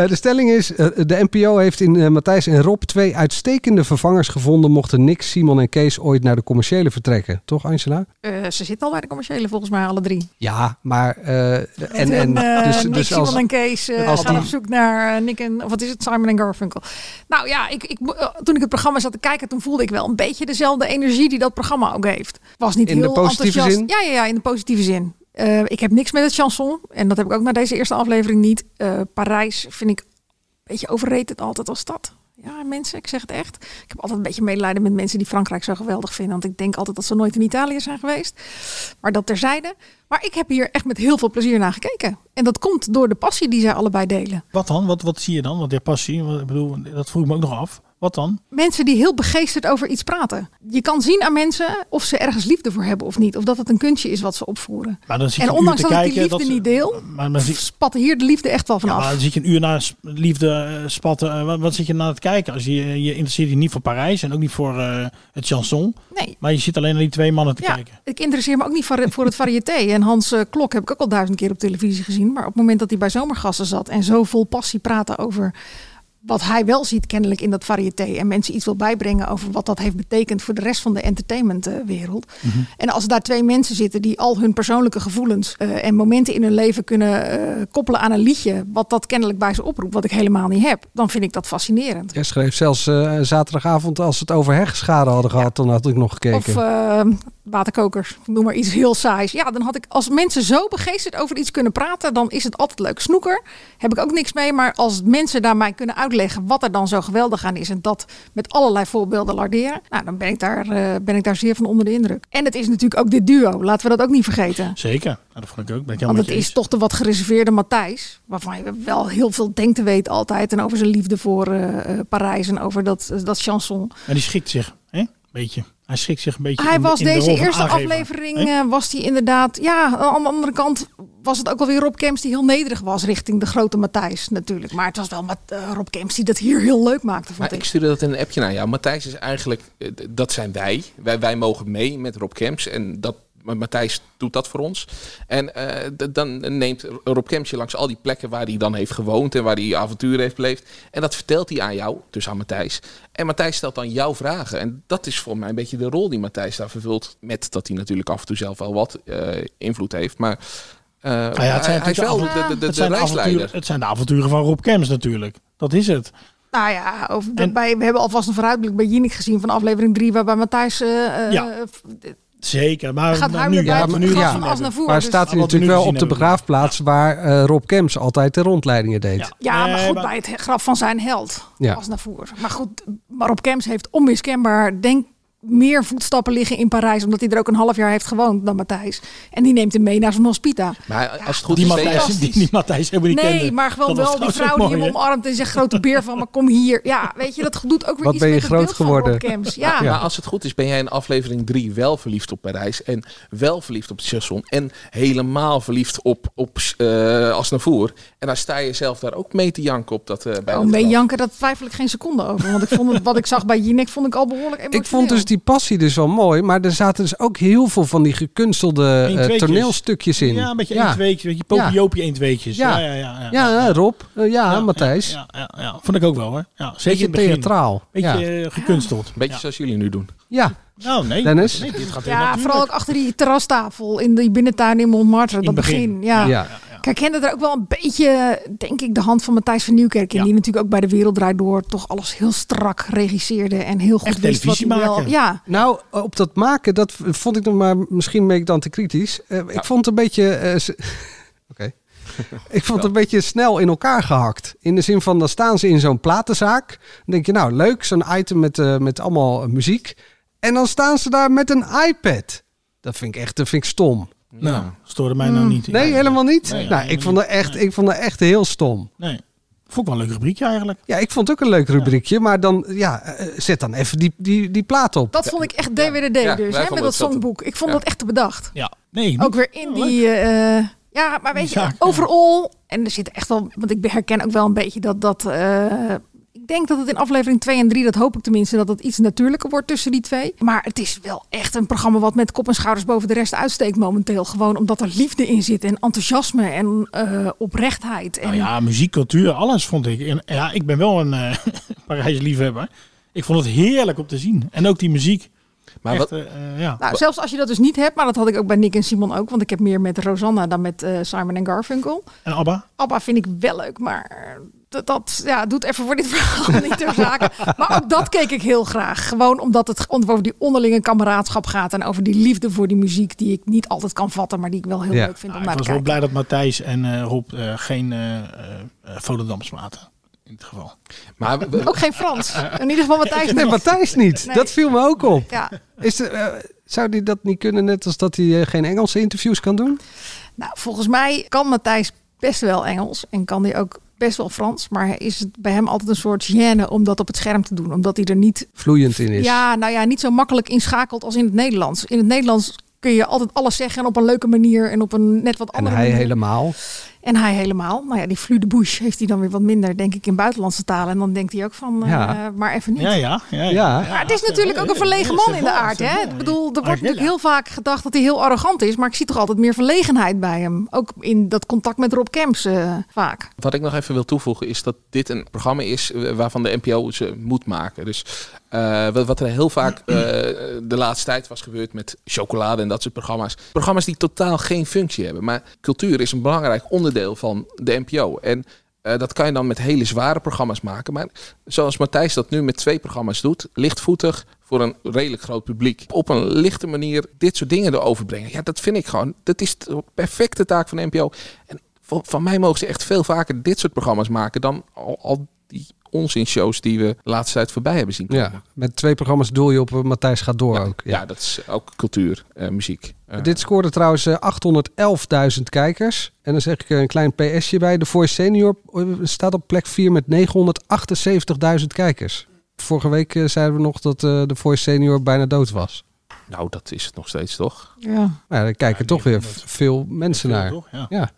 Eh, de stelling is, eh, de NPO heeft in eh, Matthijs en Rob twee uitstekende vervangers gevonden... mochten Nick, Simon en Kees ooit naar de commerciële vertrekken. Toch Angela? Ze zitten al bij de commerciële volgens mij, alle drie. Ja, maar... en, en, En, dus, Nick, dus Simon als, en Kees als gaan die- op zoek naar Nick en... Of wat is het? Simon en Garfunkel. Nou ja, ik, ik, toen ik het programma zat te kijken... toen voelde ik wel een beetje dezelfde energie die dat programma ook heeft. Was niet In de heel positieve enthousiast. zin? Ja, ja, ja, in de positieve zin. Eh, ik heb niks met het chanson. En dat heb ik ook na deze eerste aflevering niet. Eh, Parijs vind ik een beetje overrated altijd als stad. Ja, mensen, ik zeg het echt. Ik heb altijd een beetje medelijden met mensen die Frankrijk zo geweldig vinden. Want ik denk altijd dat ze nooit in Italië zijn geweest. Maar dat terzijde. Maar ik heb hier echt met heel veel plezier naar gekeken. En dat komt door de passie die zij allebei delen. Wat dan? Wat, wat zie je dan? Want die passie, wat, ik bedoel, dat vroeg ik me ook nog af. Wat dan? Mensen die heel begeesterd over iets praten. Je kan zien aan mensen of ze ergens liefde voor hebben of niet. Of dat het een kunstje is wat ze opvoeren. Maar dan je En ondanks dat ik die kijken liefde dat- niet deel, Maar, maar, zie- spat hier de liefde echt wel ja, vanaf. maar dan zit je een uur naar liefde eh, spatten. Eh, wat, wat zit je naar het kijken? Als je, je interesseert je niet voor Parijs en ook niet voor eh, het chanson. Nee. Maar je zit alleen naar die twee mannen te Ja, kijken. ik interesseer me ook niet voor, voor het variété. En Hans eh, Klok heb ik ook al duizend keer op televisie gezien. Maar op het moment dat hij bij Zomergasten zat en zo vol passie praatte over wat hij wel ziet kennelijk in dat variété. En mensen iets wil bijbrengen over wat dat heeft betekend voor de rest van de entertainmentwereld. En als daar twee mensen zitten die al hun persoonlijke gevoelens eh, en momenten in hun leven kunnen eh, koppelen aan een liedje. Wat dat kennelijk bij ze oproept, wat ik helemaal niet heb. Dan vind ik dat fascinerend. Jij schreef zelfs eh, zaterdagavond als we het over heggeschade hadden gehad, dan had ik nog gekeken. Of eh, waterkokers, noem maar iets heel saais. Ja, dan had ik als mensen zo begeesterd over iets kunnen praten, dan is het altijd leuk. Snoeker heb ik ook niks mee, maar als mensen daar mij kunnen uitleggen wat er dan zo geweldig aan is en dat met allerlei voorbeelden larderen, nou, dan ben ik daar, eh, ben ik daar zeer van onder de indruk. En het is natuurlijk ook dit duo, laten we dat ook niet vergeten. Zeker. Nou, dat vond ik ook. Ben ik Want het is toch de wat gereserveerde Matthijs, waarvan je wel heel veel denkt te weten altijd. En over zijn liefde voor eh, eh, Parijs en over dat, dat chanson. En die schikt zich, hè? Beetje. Hij schrikt zich een beetje Hij in de- was in de deze eerste aflevering, eh, was hij inderdaad... Ja, aan de andere kant was het ook wel weer Rob Kemps die heel nederig was richting de grote Matthijs natuurlijk. Maar het was wel Mat- eh, Rob Kemps die dat hier heel leuk maakte, vond Maar ik. ik stuurde dat in een appje naar jou. Matthijs is eigenlijk, eh, dat zijn wij. wij. Wij mogen mee met Rob Kemps. En dat, Matthijs doet dat voor ons. En eh, dan neemt Rob Kemps je langs al die plekken waar hij dan heeft gewoond. En waar hij avonturen heeft beleefd. En dat vertelt hij aan jou, dus aan Matthijs. En Matthijs stelt dan jouw vragen. En dat is voor mij een beetje de rol die Matthijs daar vervult. Met dat hij natuurlijk af en toe zelf wel wat eh, invloed heeft. Maar eh, Nou ja, het hij, zijn hij is wel de de, de, de, het, zijn de reisleider. het zijn de avonturen van Rob Kems natuurlijk. Dat is het. Nou ja, over, bij, we hebben alvast een vooruitblik bij Jinek gezien van aflevering 3, waarbij Matthijs Ja. Zeker, maar Gaat nou, nu, ja, maar nu gezien van hebben. Asnavoer, Maar dus- staat hij natuurlijk wel op de begraafplaats waar eh, Rob Kems altijd de rondleidingen deed. Ja, maar Nee, goed, maar- bij het graf van zijn held. Ja. Als naar voren. Maar goed, maar Rob Kemps heeft onmiskenbaar, denk meer voetstappen liggen in Parijs, omdat hij er ook een half jaar heeft gewoond dan Matthijs. En die neemt hem mee naar zijn hospita. Maar als het goed Die is... Matthijs, die, die Matthijs hebben we niet Nee, kende. maar gewoon wel die trouwens vrouw die hem mooi, omarmt en zegt grote beer van, maar kom hier. Ja, weet je, dat doet ook weer Wat iets ben je met groot geworden. Kemps. Ja. Maar als het goed is, ben jij in aflevering 3 wel verliefd op Parijs. En wel verliefd op station. En helemaal verliefd op, op uh, Asnavoer. En dan sta je zelf daar ook mee te janken op dat. eh bij Oh, mee janken, dat twijfel ik geen seconde over. Want ik vond het, wat ik zag bij Jinek, vond ik al behoorlijk emotioneel. Ik vond dus die passie dus wel mooi, maar er zaten dus ook heel veel van die gekunstelde eh, toneelstukjes in. Ja, een beetje ja. één tweetje, weet je, popiopje één tweetjes. Ja. Ja, ja, ja. ja, Ja, Rob. Eh, ja, Matthijs. Ja, ja, ja, vond ik ook wel hoor. Ja, zeker Beetje theatraal. Beetje Ja. eh, gekunsteld. Beetje Ja. zoals jullie nu doen. Ja. Nou, nee. Dennis? Nee, dit gaat Ja, natuurlijk. vooral ook achter die terrastafel in die binnentuin in Montmartre. In dat het begin. begin. Ja. Ja. Kijk, ik kende er ook wel een beetje, denk ik, de hand van Matthijs van Nieuwkerk. in. Die natuurlijk ook bij de Wereld Draait Door toch alles heel strak regisseerde. En heel goed Echt wist wat wel... Ja, Nou, op dat maken, dat vond ik nog maar, misschien ben ik dan te kritisch. Eh, Ik vond het een beetje, eh, oké. ik vond het een beetje snel in elkaar gehakt. In de zin van, dan staan ze in zo'n platenzaak. Dan denk je, nou leuk, zo'n item met, eh, met allemaal muziek. En dan staan ze daar met een iPad. Dat vind ik echt, dat vind ik stom. Nou, stoorde mij nou niet. Nee, helemaal niet. Nee, nou, ik vond, het echt, ik vond het echt heel stom. Nee. Vond ik wel een leuk rubriekje eigenlijk. Ja, ik vond het ook een leuk rubriekje. Maar dan, ja, eh, zet dan even die, die, die plaat op. dat vond ik echt DWDD Ja, dus, hè, met dat songboek. Ik vond Ja. dat echt te bedacht. Ja. Nee, niet. Ook weer in die... eh, ja, maar weet je, ja. overal... En er zit echt wel... Want ik herken ook wel een beetje dat... dat eh, denk dat het in aflevering 2 en 3, dat hoop ik tenminste, dat het iets natuurlijker wordt tussen die twee. Maar het is wel echt een programma wat met kop en schouders boven de rest uitsteekt momenteel. Gewoon omdat er liefde in zit en enthousiasme en eh, oprechtheid. En Nou ja, muziek, cultuur, alles vond ik. En, ja, ik ben wel een uh, Parijs liefhebber. Ik vond het heerlijk om te zien. En ook die muziek. Maar Echt, wat, eh, eh, ja. Nou, zelfs als je dat dus niet hebt, maar dat had ik ook bij Nick en Simon ook, want ik heb meer met Rosanna dan met eh, Simon en Garfunkel. En Abba? Abba vind ik wel leuk, maar dat, dat ja, doet even voor dit verhaal niet ter zake. Maar ook dat keek ik heel graag. Gewoon omdat het over die onderlinge kameraadschap gaat en over die liefde voor die muziek die ik niet altijd kan vatten, maar die ik wel heel Ja. leuk vind om Nou, ik naar te was wel kijken. blij dat Matthijs en eh, Rob eh, geen eh eh Volendams maten. In het geval. maar we- Ook geen Frans. In ieder geval Matthijs Nee. Matthijs niet. Nee. Dat viel me ook op. Ja. Is er, zou hij dat niet kunnen, net als dat hij geen Engelse interviews kan doen? Nou, volgens mij kan Matthijs best wel Engels en kan hij ook best wel Frans. Maar is het bij hem altijd een soort gêne om dat op het scherm te doen. Omdat hij er niet, Vloeiend in is. ja, nou ja, niet zo makkelijk inschakelt als in het Nederlands. In het Nederlands kun je altijd alles zeggen en op een leuke manier en op een net wat En andere hij manier. helemaal. En hij helemaal. Nou ja, die flux de bouche heeft hij dan weer wat minder, denk ik, in buitenlandse talen. En dan denkt hij ook van, eh, Ja. maar even niet. Ja, ja. ja, Ja. Maar het is natuurlijk ook een verlegen man in de aard. Hè? Ik bedoel, er wordt natuurlijk heel vaak gedacht dat hij heel arrogant is. Maar ik zie toch altijd meer verlegenheid bij hem. Ook in dat contact met Rob Kemps eh, vaak. Wat ik nog even wil toevoegen is dat dit een programma is eh, waarvan de NPO ze moet maken. Dus eh, wat, er heel vaak eh, de laatste tijd was gebeurd met chocolade en dat soort programma's. Programma's die totaal geen functie hebben. Maar cultuur is een belangrijk onderdeel van de NPO. En eh, dat kan je dan met hele zware programma's maken. Maar zoals Matthijs dat nu met twee programma's doet, lichtvoetig voor een redelijk groot publiek. Op een lichte manier dit soort dingen erover brengen. Ja, dat vind ik gewoon. Dat is de perfecte taak van de NPO. En van, mij mogen ze echt veel vaker dit soort programma's maken dan al die onzinshows die we de laatste tijd voorbij hebben zien komen. Ja, met twee programma's doel je op eh, Matthijs gaat door ook. Ja, dat is ook cultuur, eh, muziek. Eh, Dit scoorde trouwens eh, 811.000 kijkers. En dan zeg ik een klein PSje bij. De Voice Senior staat op plek 4 met 978.000 kijkers. vorige week zeiden we nog dat de Voice Senior bijna dood was. Nou, dat is het nog steeds, toch? Ja. Maar ja, daar kijken toch weer veel mensen veel, naar. toch? Ja. Ja.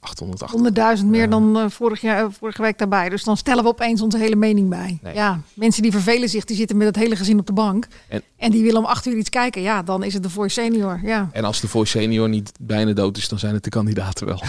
808. 100.000 meer dan eh, vorig jaar, vorige week daarbij. Dus dan stellen we opeens onze hele mening bij. Nee. Ja, mensen die vervelen zich, die zitten met het hele gezin op de bank. En- En, die willen om acht uur iets kijken. Ja, dan is het de Voice Senior. Ja. En als de Voice Senior niet bijna dood is, dan zijn het de kandidaten wel.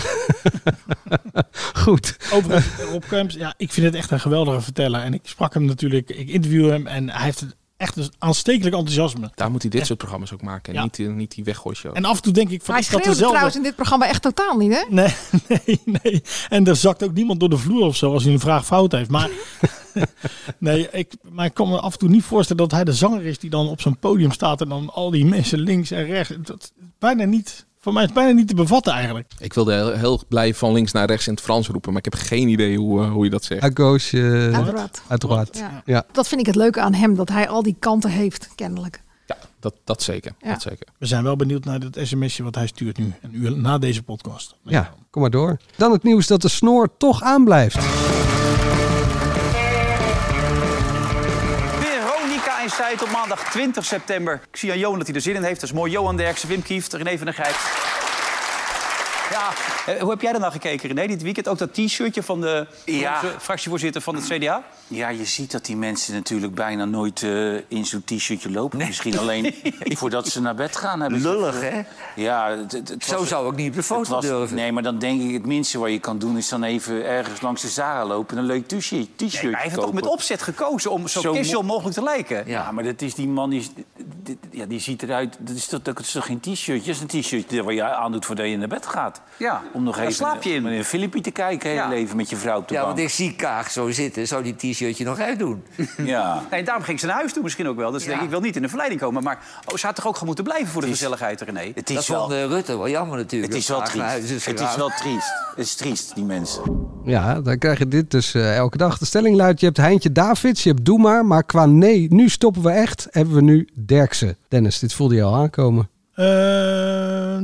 Goed. Overigens, Rob Kemps, ja, ik vind het echt een geweldige verteller. En ik sprak hem natuurlijk, ik interview hem en hij heeft het echt een aanstekelijk enthousiasme. Daar moet hij dit soort programma's ook maken. En Ja. niet, die- niet die weggooishow. En af en toe denk ik van, Hij is dat dezelfde? trouwens in dit programma echt totaal niet, hè? Nee, nee, nee. En er zakt ook niemand door de vloer of zo als hij een vraag fout heeft. Maar, nee, ik, maar ik kan me af en toe niet voorstellen dat hij de zanger is die dan op zo'n podium staat en dan al die mensen links en rechts. Dat bijna niet, voor mij is het bijna niet te bevatten eigenlijk. Ik wilde heel, heel blij van links naar rechts in het Frans roepen, maar ik heb geen idee hoe, eh, hoe je dat zegt. À gauche. Ja. Ja. Dat vind ik het leuke aan hem, dat hij al die kanten heeft, kennelijk. Ja, dat, dat zeker. Ja. Dat zeker. We zijn wel benieuwd naar het sms'je wat hij stuurt nu, een uur na deze podcast. Ja, kom maar door. Dan het nieuws dat de snor toch aanblijft. Zuid op maandag 20 september. Ik zie aan Johan dat hij er zin in heeft. Dat is mooi. Johan Derksen, Wim Kieft, René van der Gijp. Ja, eh, hoe heb jij daarna gekeken, René? Dit weekend ook dat t-shirtje van de Ja. fractievoorzitter van het CDA? Ja, je ziet dat die mensen natuurlijk bijna nooit eh, in zo'n t-shirtje lopen. Misschien alleen voordat ze naar bed gaan. Hebben Lullig, hè? Ja, het, het, het Zo was- zou ik niet op de foto was- durven. Nee, maar dan denk ik het minste wat je kan doen... is dan even ergens langs de Zara lopen en een leuk t-shirt Nee, t-shirt maar hij heeft het toch met opzet gekozen om zo, Zo casual mo- mogelijk te lijken? Ja, maar dat is die man, die, is- dit- ja, die ziet eruit... Dat is, toch, dat is toch geen t-shirt? Dat is een t-shirt waar je aandoet voordat je naar bed gaat. Ja, Om nog even slaap je in. meneer Filippi te kijken heel Ja. even met je vrouw op de Ja, bank. want ik zie Kaag zo zitten. Zou die t-shirtje nog uitdoen? Ja. Nee, daarom ging ze naar huis toe misschien ook wel. Dus Ja. denk ik, ik wil niet in de verleiding komen. Maar oh, ze had toch ook moeten blijven voor de gezelligheid, René? Het Dat is wel, vond eh, Rutte wel jammer natuurlijk. het is dat wel triest. Het is wel triest. Het is triest, die mensen. Ja, dan krijg je dit dus eh, elke dag. De stelling luidt, je hebt Heintje Davids, je hebt Doe maar. Maar qua nee, nu stoppen we echt, hebben we nu Derksen. Dennis, dit voelde je al aankomen. Eh,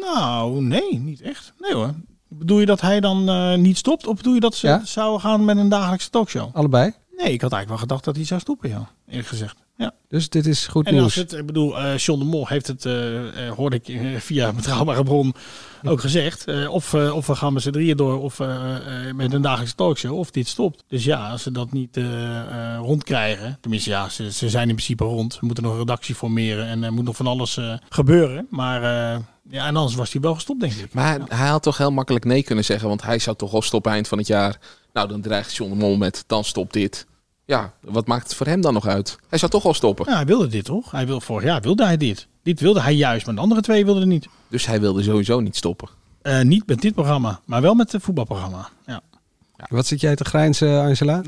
nou, nee, niet echt. Nee hoor. Bedoel je dat hij dan eh, niet stopt? Of bedoel je dat ze Ja. zouden gaan met een dagelijkse talkshow? Allebei. Nee, ik had eigenlijk wel gedacht dat hij zou stoppen, ja. Eerlijk gezegd. Ja. Dus dit is goed En als nieuws. het, ik bedoel, eh John de Mol heeft het, eh, eh, hoorde ik eh, via een betrouwbare bron ook gezegd. eh, of, of we gaan met z'n drieën door, of eh, eh, met een dagelijkse talkshow, of dit stopt. Dus ja, als ze dat niet eh, eh, rondkrijgen, tenminste ja, ze, ze zijn in principe rond. Ze moeten nog een redactie formeren en er moet nog van alles eh, gebeuren. Maar eh, ja, en anders was hij wel gestopt, denk ik. Maar hij had toch heel makkelijk nee kunnen zeggen, want hij zou toch al stoppen eind van het jaar. Nou, dan dreigt John de Mol met, dan stopt dit. Ja, wat maakt het voor hem dan nog uit? Hij zou toch al stoppen. Ja, hij wilde dit toch? Hij wil, vorig jaar wilde hij dit. Dit wilde hij juist, maar de andere twee wilden niet. Dus hij wilde sowieso niet stoppen. Eh, niet met dit programma, maar wel met het voetbalprogramma. Ja. Wat zit jij te grijnzen, Angela?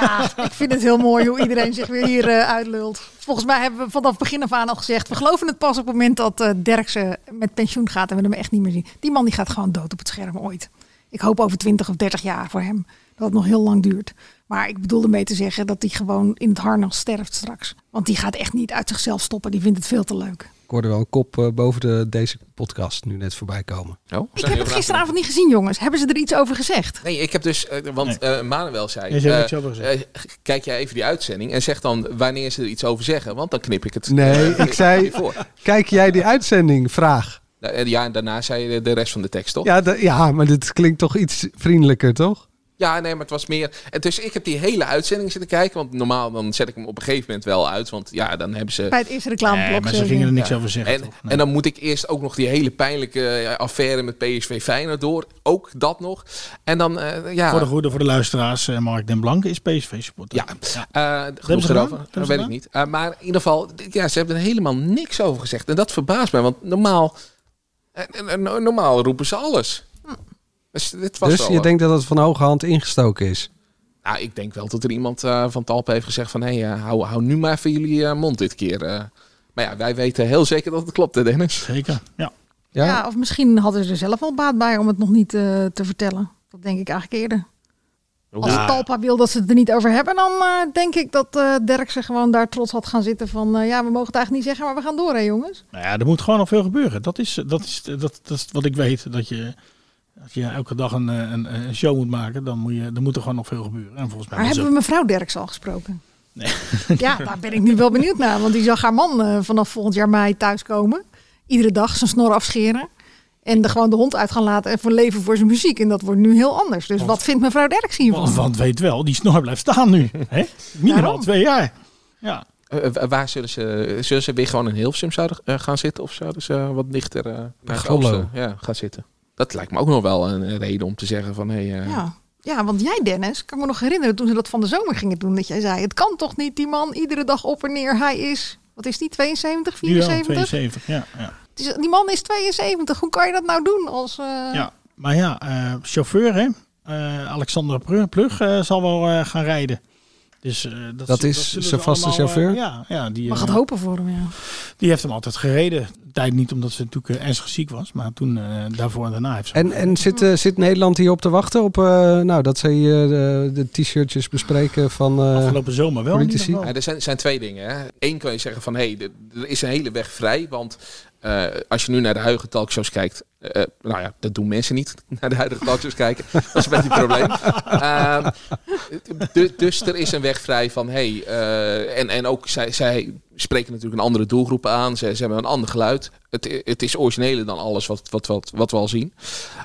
Ja, ik vind het heel mooi hoe iedereen zich weer hier eh, uitlult. Volgens mij hebben we vanaf begin af aan al gezegd... we geloven het pas op het moment dat eh Derksen met pensioen gaat... en we hem echt niet meer zien. Die man die gaat gewoon dood op het scherm ooit. Ik hoop over 20 of 30 jaar voor hem. Dat het nog heel lang duurt. Maar ik bedoel ermee te zeggen dat hij gewoon in het harnas sterft straks. Want die gaat echt niet uit zichzelf stoppen. Die vindt het veel te leuk. Ik hoorde wel een kop eh, boven de, deze podcast nu net voorbij komen. Oh, Ik heb het gisteravond niet gezien, jongens. Hebben ze er iets over gezegd? Nee, ik heb dus, eh, want eh Manuel zei, Nee, ze hebben niks over gezegd. kijk jij even die uitzending en zeg dan wanneer ze er iets over zeggen, want dan knip ik het. Nee, ik zei, voor. kijk jij die uitzending? Vraag. Eh, Ja, en daarna zei je de rest van de tekst, toch? Ja, ja, maar dit klinkt toch iets vriendelijker, toch? Ja, nee, maar het was meer. En dus ik heb die hele uitzending zitten kijken. Want normaal dan zet ik hem op een gegeven moment wel uit. Want ja, dan hebben ze. Bij het eerste reclameblok. Nee, maar ze je. gingen er niks Ja. over zeggen. En, toch? en dan moet ik eerst ook nog die hele pijnlijke eh, affaire met PSV Feyenoord door. Ook dat nog. En dan, eh, ja. Voor de goede, voor de luisteraars, eh, Mark den Blanke is PSV-supporter. Ja, eh ze genoeg gedaan? erover. Dat weet ik niet. Eh, maar in ieder geval, ja, ze hebben er helemaal niks over gezegd. En dat verbaast mij, want normaal, eh, eh, no- normaal roepen ze alles. Dus, dit was Dus wel, je eh, denkt dat het van hoge hand ingestoken is? Nou, ik denk wel dat er iemand eh, van Talpa heeft gezegd van... hé, hey, hou, hou nu maar even jullie eh, mond dit keer. eh. Maar ja, wij weten heel zeker dat het klopt, hè Dennis? Zeker, ja. Ja? Ja, of misschien hadden ze er zelf al baat bij om het nog niet eh, te vertellen. Dat denk ik eigenlijk eerder. Als Ja. Talpa wil dat ze het er niet over hebben, dan eh, denk ik dat eh Derksen gewoon daar trots had gaan zitten van... eh, ja, we mogen het eigenlijk niet zeggen, maar we gaan door hè jongens. Nou ja, er moet gewoon nog veel gebeuren. Dat is, dat is, dat, dat is wat ik weet. Dat je, als je elke dag een, eh, een, een show moet maken, dan moet, je, dan moet er gewoon nog veel gebeuren. En volgens mij Maar hebben we mevrouw Derksen al gesproken? Ja, daar ben ik nu wel benieuwd naar. Want die zag haar man eh, vanaf volgend jaar mei thuiskomen. Iedere dag zijn snor afscheren. En de, gewoon de hond uit gaan laten en voor leven voor zijn muziek. En dat wordt nu heel anders. Dus wat vindt mevrouw Derks hiervan? Want, want weet wel, die snor blijft staan nu. Hè? Minimaal Daarom. twee jaar. Ja. Eh, wa- waar zullen ze, zullen ze weer gewoon in Hilversum zouden, eh, gaan zitten? Of zouden ze wat dichter eh, naar het Grollo. oosten ja, gaan zitten? Dat lijkt me ook nog wel een eh, reden om te zeggen van... Hey, eh, Ja. ja, want jij Dennis, kan me nog herinneren toen ze dat van de zomer gingen doen. Dat jij zei, het kan toch niet, die man iedere dag op en neer. Hij is, wat is die, 72, Nu al 74? 72, ja. ja. Is- Die man is 72. Hoe kan je dat nou doen als... eh, Ja, maar ja, eh, chauffeur hè. Eh, Alexander Plug, eh, zal wel eh, gaan rijden. Dus, eh, dat, is zijn vaste allemaal, eh, chauffeur? ja, ja, die, Mag eh, het hopen voor hem, ja. die heeft hem altijd gereden. Tijd niet omdat ze natuurlijk eh, ernstig ziek was. Maar toen, eh, daarvoor en daarna heeft ze En, en zit, zit Nederland hierop te wachten op eh, nou, dat ze hier eh, de, de t-shirtjes bespreken van eh, afgelopen zomer wel. politici? Ja, er zijn, zijn twee dingen. Hè. Eén kan je zeggen van, hé, hey, er- er is een hele weg vrij. Want eh, als je nu naar de huidige talkshows kijkt... eh, nou ja, dat doen mensen niet, naar de huidige talkshows kijken. Dat is een het probleem. Ehm, du- dus er is een weg vrij van. Hey, eh, en, en ook zij, zij spreken natuurlijk een andere doelgroep aan. Ze, hebben een ander geluid. Het, het is origineler dan alles wat, wat, wat, wat we al zien.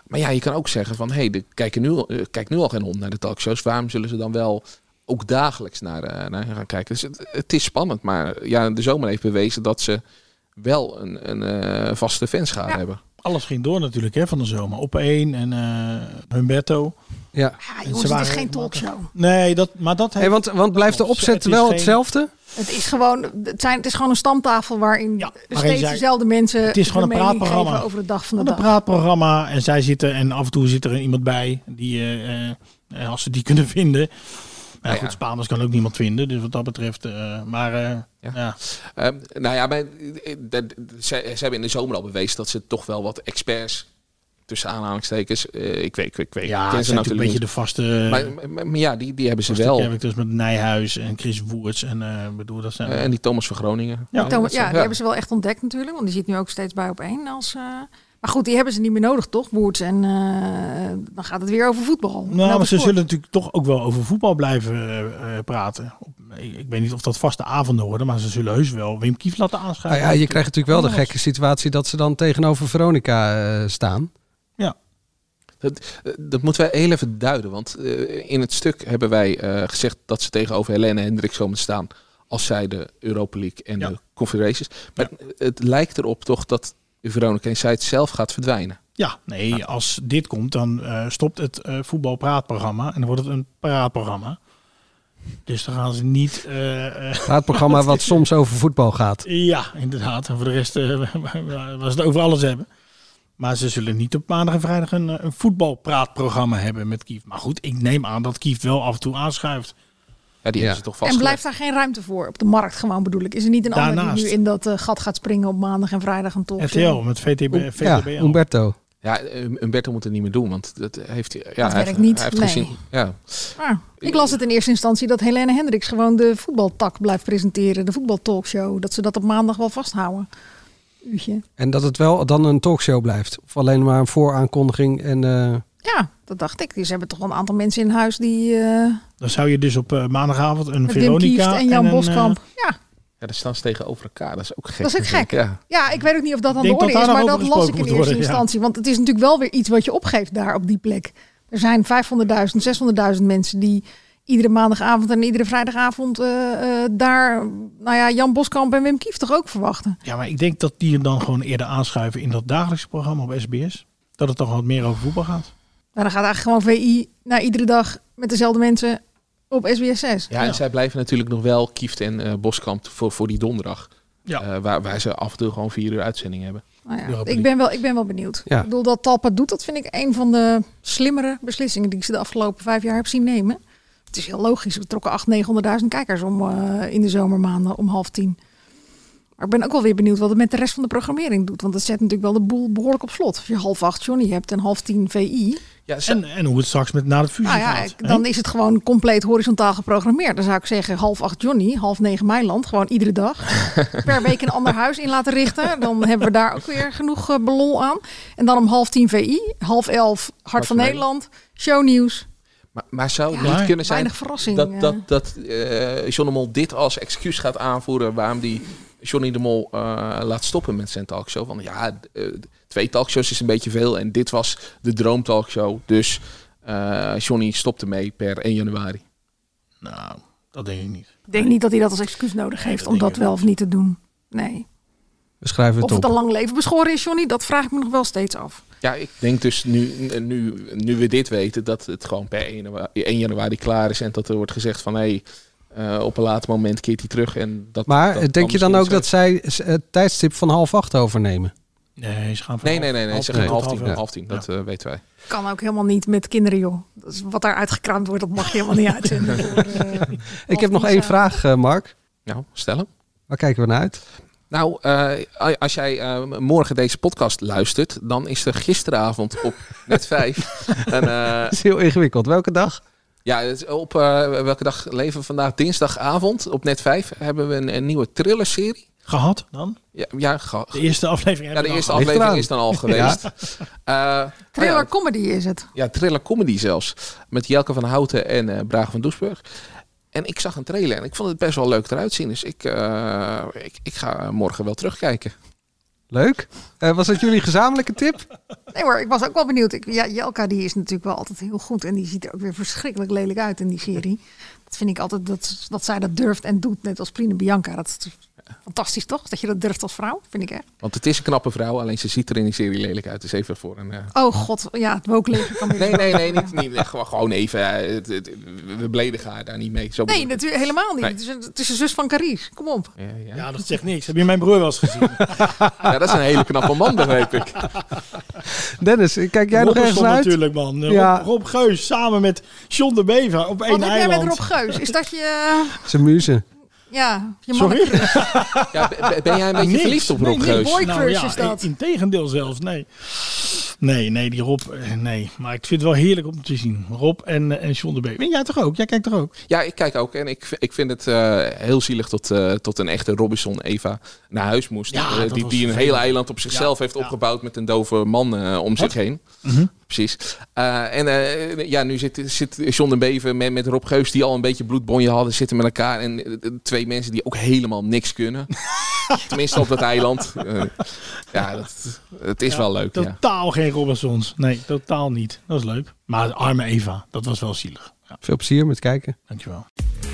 Maar ja, je kan ook zeggen van... hey, kijken nu, eh, kijkt nu al geen hond naar de talkshows. Waarom zullen ze dan wel ook dagelijks naar, eh, naar gaan kijken. Dus het, het is spannend, maar ja, de zomer heeft bewezen dat ze wel een, een eh, vaste fanschade hebben. Alles ging door natuurlijk hè, van de zomer. Op één en eh Humberto. Ja. Ja, En jongens, ze het is waren geen talkshow. Nee, dat, maar dat heeft... Hey, want, want blijft de opzet Het wel geen- hetzelfde? Het is gewoon, het, zijn, het is gewoon een stamtafel waarin steeds zij- dezelfde mensen Het is gewoon een praatprogramma. geven over de dag van de Een dag. praatprogramma en zij zitten en af en toe zit er iemand bij die, eh, eh, als ze die kunnen vinden. Maar Ja, goed, ja. Spaanders kan ook niemand vinden, dus wat dat betreft. eh, maar eh, ja. Ehm, nou ja, maar, eh, dat- ze, ze hebben in de zomer al bewezen dat ze toch wel wat experts tussen aanhalingstekens. eh, ik weet, ik weet, ik weet. Ja, ken ze zijn natuurlijk een beetje de vaste. Maar, maar, maar- maar ja, die, die hebben ze wel. characters met Nijhuis en Chris Woerts en eh bedoel dat zijn. En die Thomas van Groningen. Ja, Thomas- ja, die hebben ze wel echt ontdekt natuurlijk. Want die zit nu ook steeds bij op één. Als, eh, maar goed, die hebben ze niet meer nodig, toch? Woerts. En eh, dan gaat het weer over voetbal. Nou, maar ze sport. zullen natuurlijk toch ook wel over voetbal blijven eh, eh, praten. Op- Ik, ik weet niet of dat vaste avonden worden, maar ze zullen heus wel Wim Kief laten Nou aanschuiven. ja, je krijgt natuurlijk wel de gekke situatie dat ze dan tegenover Veronica eh, staan. Ja. Dat, dat moeten wij heel even duiden. Want eh, in het stuk hebben wij eh, gezegd dat ze tegenover Helene Hendricks komen te staan. Als zij de Europa League en Ja. de Confederations. Maar het lijkt erop toch dat Veronica Insight zelf gaat verdwijnen. Ja, nee, als dit komt, dan eh, stopt het eh voetbalpraatprogramma en dan wordt het een praatprogramma. Dus dan gaan ze niet... eh, eh, Het programma wat soms over voetbal gaat. Ja, inderdaad. En voor de rest eh, was het over alles hebben. Maar ze zullen niet op maandag en vrijdag een, een voetbalpraatprogramma hebben met Kief. Maar goed, ik neem aan dat Kief wel af en toe aanschuift. Ja, die Ja. hebben ze toch En vast. blijft daar geen ruimte voor op de markt gewoon bedoel ik? Is er niet een ander Daarnaast. die nu in dat eh, gat gaat springen op maandag en vrijdag een talk? RTL met VTB, Ja, VTBL. Umberto. Ja, eh, Humberto moet het niet meer doen, want dat heeft hij. Ja, Dat hij werkt heeft, niet, Hij heeft nee. gezien. Ja, Ah, ik las het in eerste instantie dat Helene Hendricks gewoon de voetbaltak blijft presenteren. De voetbaltalkshow. Dat ze dat op maandag wel vasthouden. Uurtje. En dat het wel dan een talkshow blijft. Of alleen maar een vooraankondiging. En, eh, Ja, dat dacht ik. Dus ze hebben toch wel een aantal mensen in huis die... eh Dan zou je dus op eh, maandagavond een met Veronica en Jan een, eh, Boskamp. ja, ja, daar staan ze tegenover elkaar. Dat is ook gek. dat is ook gek. Ja. Ja, ik weet ook niet of dat dan de orde dat is, maar dat las ik in eerste ja. instantie. Want het is natuurlijk wel weer iets wat je opgeeft daar op die plek. Er zijn 500.000, 600.000 mensen die iedere maandagavond en iedere vrijdagavond eh, eh, daar, nou ja, Jan Boskamp en Wim Kieft toch ook verwachten. Ja, maar ik denk dat die er dan gewoon eerder aanschuiven in dat dagelijkse programma op SBS. Dat het toch wat meer over voetbal gaat. Nou, dan gaat eigenlijk gewoon VI naar iedere dag met dezelfde mensen op SBS 6. Ja, en zij blijven natuurlijk nog wel Kieft en eh, Boskamp voor, voor die donderdag. Ja. Eh, waar, waar ze af en toe gewoon vier uur uitzending hebben. Nou ja, ik, ben wel, ik ben wel benieuwd. Ja. Ik bedoel, dat Talpa doet, dat vind ik een van de slimmere beslissingen die ik ze de afgelopen vijf jaar heb zien nemen. Het is heel logisch. We trokken 800.000, 900.000 kijkers om eh, in de zomermaanden om half tien. Maar ik ben ook wel weer benieuwd wat het met de rest van de programmering doet. Want dat zet natuurlijk wel de boel behoorlijk op slot. Als je half acht Johnny hebt en half tien VI. Ja, En, en hoe het straks met na de fusie Nou ja, gaat. hè? dan is het gewoon compleet horizontaal geprogrammeerd. Dan zou ik zeggen half acht Johnny, half negen Meiland. Gewoon iedere dag. per week een ander huis in laten richten. Dan hebben we daar ook weer genoeg eh, belol aan. En dan om half tien VI, half elf Hart van van Nederland, shownieuws. Maar, maar zou het Ja, niet kunnen zijn weinig verrassing, dat, eh. dat, dat eh, John de Mol dit als excuus gaat aanvoeren waarom die Johnny de Mol eh, laat stoppen met zijn talkshow? Van ja, eh, twee talkshows is een beetje veel en dit was de droomtalkshow. Dus eh, Johnny stopte mee per 1 januari. Nou, dat denk ik niet. Ik denk niet dat hij dat als excuus nodig heeft om dat wel of niet te doen. Nee. We schrijven Of het het op. een lang leven beschoren is, Johnny, dat vraag ik me nog wel steeds af. Ja, ik denk dus nu, nu, nu we dit weten, dat het gewoon per 1 januari, 1 januari klaar is. En dat er wordt gezegd van hé, hey, eh, op een later moment keert hij terug. En dat, Maar dat denk je dan ook dat zij het tijdstip van half acht overnemen? Nee, ze gaan van Nee, half- nee, nee, nee. half Ze tien gaan half tien, half tien, dat eh, weten wij. Kan ook helemaal niet met kinderen, joh. Wat daar uitgekraamd wordt, dat mag je helemaal niet uitzenden. voor, eh, Ik heb nog één tien vraag, eh, Mark. Nou, stel hem. Waar kijken we naar uit? Nou, eh, als jij eh, morgen deze podcast luistert, dan is er gisteravond op net 5 een, eh, Dat is heel ingewikkeld. Welke dag? Ja, het is op eh, welke dag leven we vandaag? Dinsdagavond op net 5 hebben we een, een nieuwe thriller-serie. Gehad dan? Ja, ja, ge- De eerste aflevering ja de eerste aflevering is dan al geweest. Ja. Eh, Thriller nou ja, comedy is het. ja, thriller comedy zelfs. Met Jelke van Houten en eh Braga van Doesburg. En ik zag een trailer en ik vond het best wel leuk eruit zien. Dus ik, eh, ik, ik ga morgen wel terugkijken. Leuk. Eh, was dat jullie gezamenlijke tip? Nee hoor, ik was ook wel benieuwd. Ik, ja, Jelka die is natuurlijk wel altijd heel goed. En die ziet er ook weer verschrikkelijk lelijk uit in die serie. Dat vind ik altijd dat, dat zij dat durft en doet. Net als Prine Bianca. Dat is fantastisch toch? Dat je dat durft als vrouw, vind ik echt. Want het is een knappe vrouw, alleen ze ziet er in die serie lelijk uit. Dus even voor een... eh, Oh god, ja, het woke leven kan weer. Nee, nee, nee, niet, niet, gewoon, gewoon even. eh, het- het- we beledigen haar daar niet mee. Zo Nee, natuurlijk helemaal niet. Nee. Het, is een, het is een zus van Carice. Kom op. Ja, ja. Ja, dat zegt niks. Heb je mijn broer wel eens gezien? Ja, dat is een hele knappe man, begreep ik. Dennis, kijk jij nog ergens naar uit? natuurlijk, man. Rob, Ja. Rob Geus samen met John de Bever op één Wat heb jij eiland. met Rob Geus? Is dat je... Zijn muze. Ja, je Sorry? Ja, ben- jij een beetje Niks. verliefd op Nee, Rob nee, Geus? boy Nou ja, is dat. in tegendeel zelfs, nee. Nee, nee, die Rob, eh, nee. Maar ik vind het wel heerlijk om te zien. Rob en, eh, en John de Bever. Jij toch ook? Jij kijkt toch ook? Ja, ik kijk ook. En ik, ik vind het eh, heel zielig tot, eh, tot een echte Robinson Eva naar huis moest. Ja, Eh, dat die die een hele eiland op zichzelf Ja, heeft ja. opgebouwd met een dove man eh, om zich heen. Mhm. Precies. Eh, en eh, ja, nu zit, zit John de Bever met, met Rob Geus, die al een beetje bloedbonje hadden, zitten met elkaar. En eh, twee mensen die ook helemaal niks kunnen. Tenminste op dat eiland. Eh, ja, dat, het is Ja, wel leuk. Ja. Totaal geen Robinsons. Nee, totaal niet. Dat is leuk. Maar de arme Eva, dat was wel zielig. Ja, Veel plezier met kijken. dankjewel.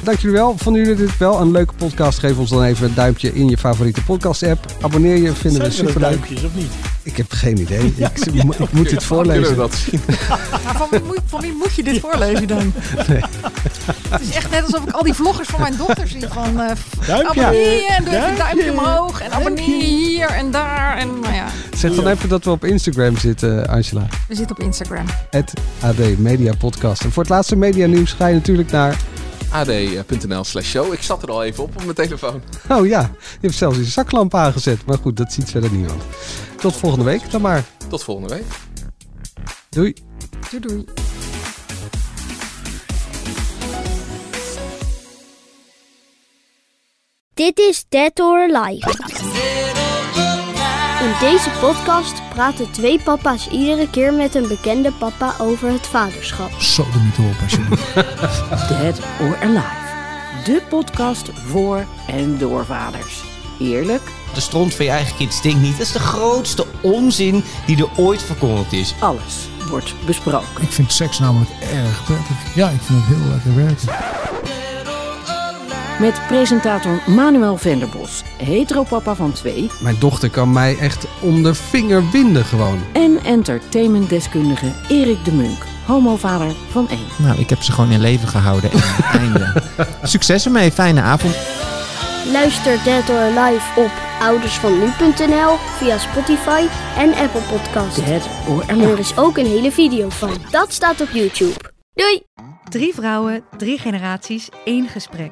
Dank jullie wel. Vonden jullie dit wel een leuke podcast? Geef ons dan even een duimpje in je favoriete podcast app. Abonneer je, vinden we Zijn er super leuk. duimpjes of niet? Ik heb geen idee. ik, ik moet dit voorlezen. we dat zien? Maar van, wie moet, van wie moet je dit voorlezen dan? Het is echt net alsof ik al die vloggers van mijn dochter zie. Van eh, Duimpje. abonneer je en doe even een Duimpje. duimpje omhoog. En abonneer je hier en daar. En nou ja, Zeg dan even dat we op Instagram zitten, Angela. we zitten op Instagram. Het AD Media Podcast. En voor het laatste media nieuws ga je natuurlijk naar... ad.nl slash show. Ik zat er al even op op mijn telefoon. Oh ja, je hebt zelfs je zaklamp aangezet. Maar goed, dat ziet verder niemand. Tot volgende week dan maar. Tot volgende week. Doei. Doei doei. Dit is Dead or Alive. In deze podcast praten twee papa's iedere keer met een bekende papa over het vaderschap. Zo er niet op alsjeblieft. Dead or Alive. De podcast voor en door vaders. Eerlijk, De stront van je eigen kind stinkt niet. Dat is de grootste onzin die er ooit verkondigd is. alles wordt besproken. Ik vind seks namelijk erg prettig. Ja, ik vind het heel lekker werken. Met presentator Manuel Venderbos, heteropapa van twee... Mijn dochter kan mij echt om de vinger winden gewoon. en entertainmentdeskundige Erik de Munk, homovader van één. Nou, ik heb ze gewoon in leven gehouden. En einde. Succes ermee, fijne avond. Luister Dead or Alive op oudersvannu.nl via Spotify en Apple Podcasts. Dead or En er Alive. is ook een hele video van. Dat staat op YouTube. Doei! Drie vrouwen, drie generaties, één gesprek.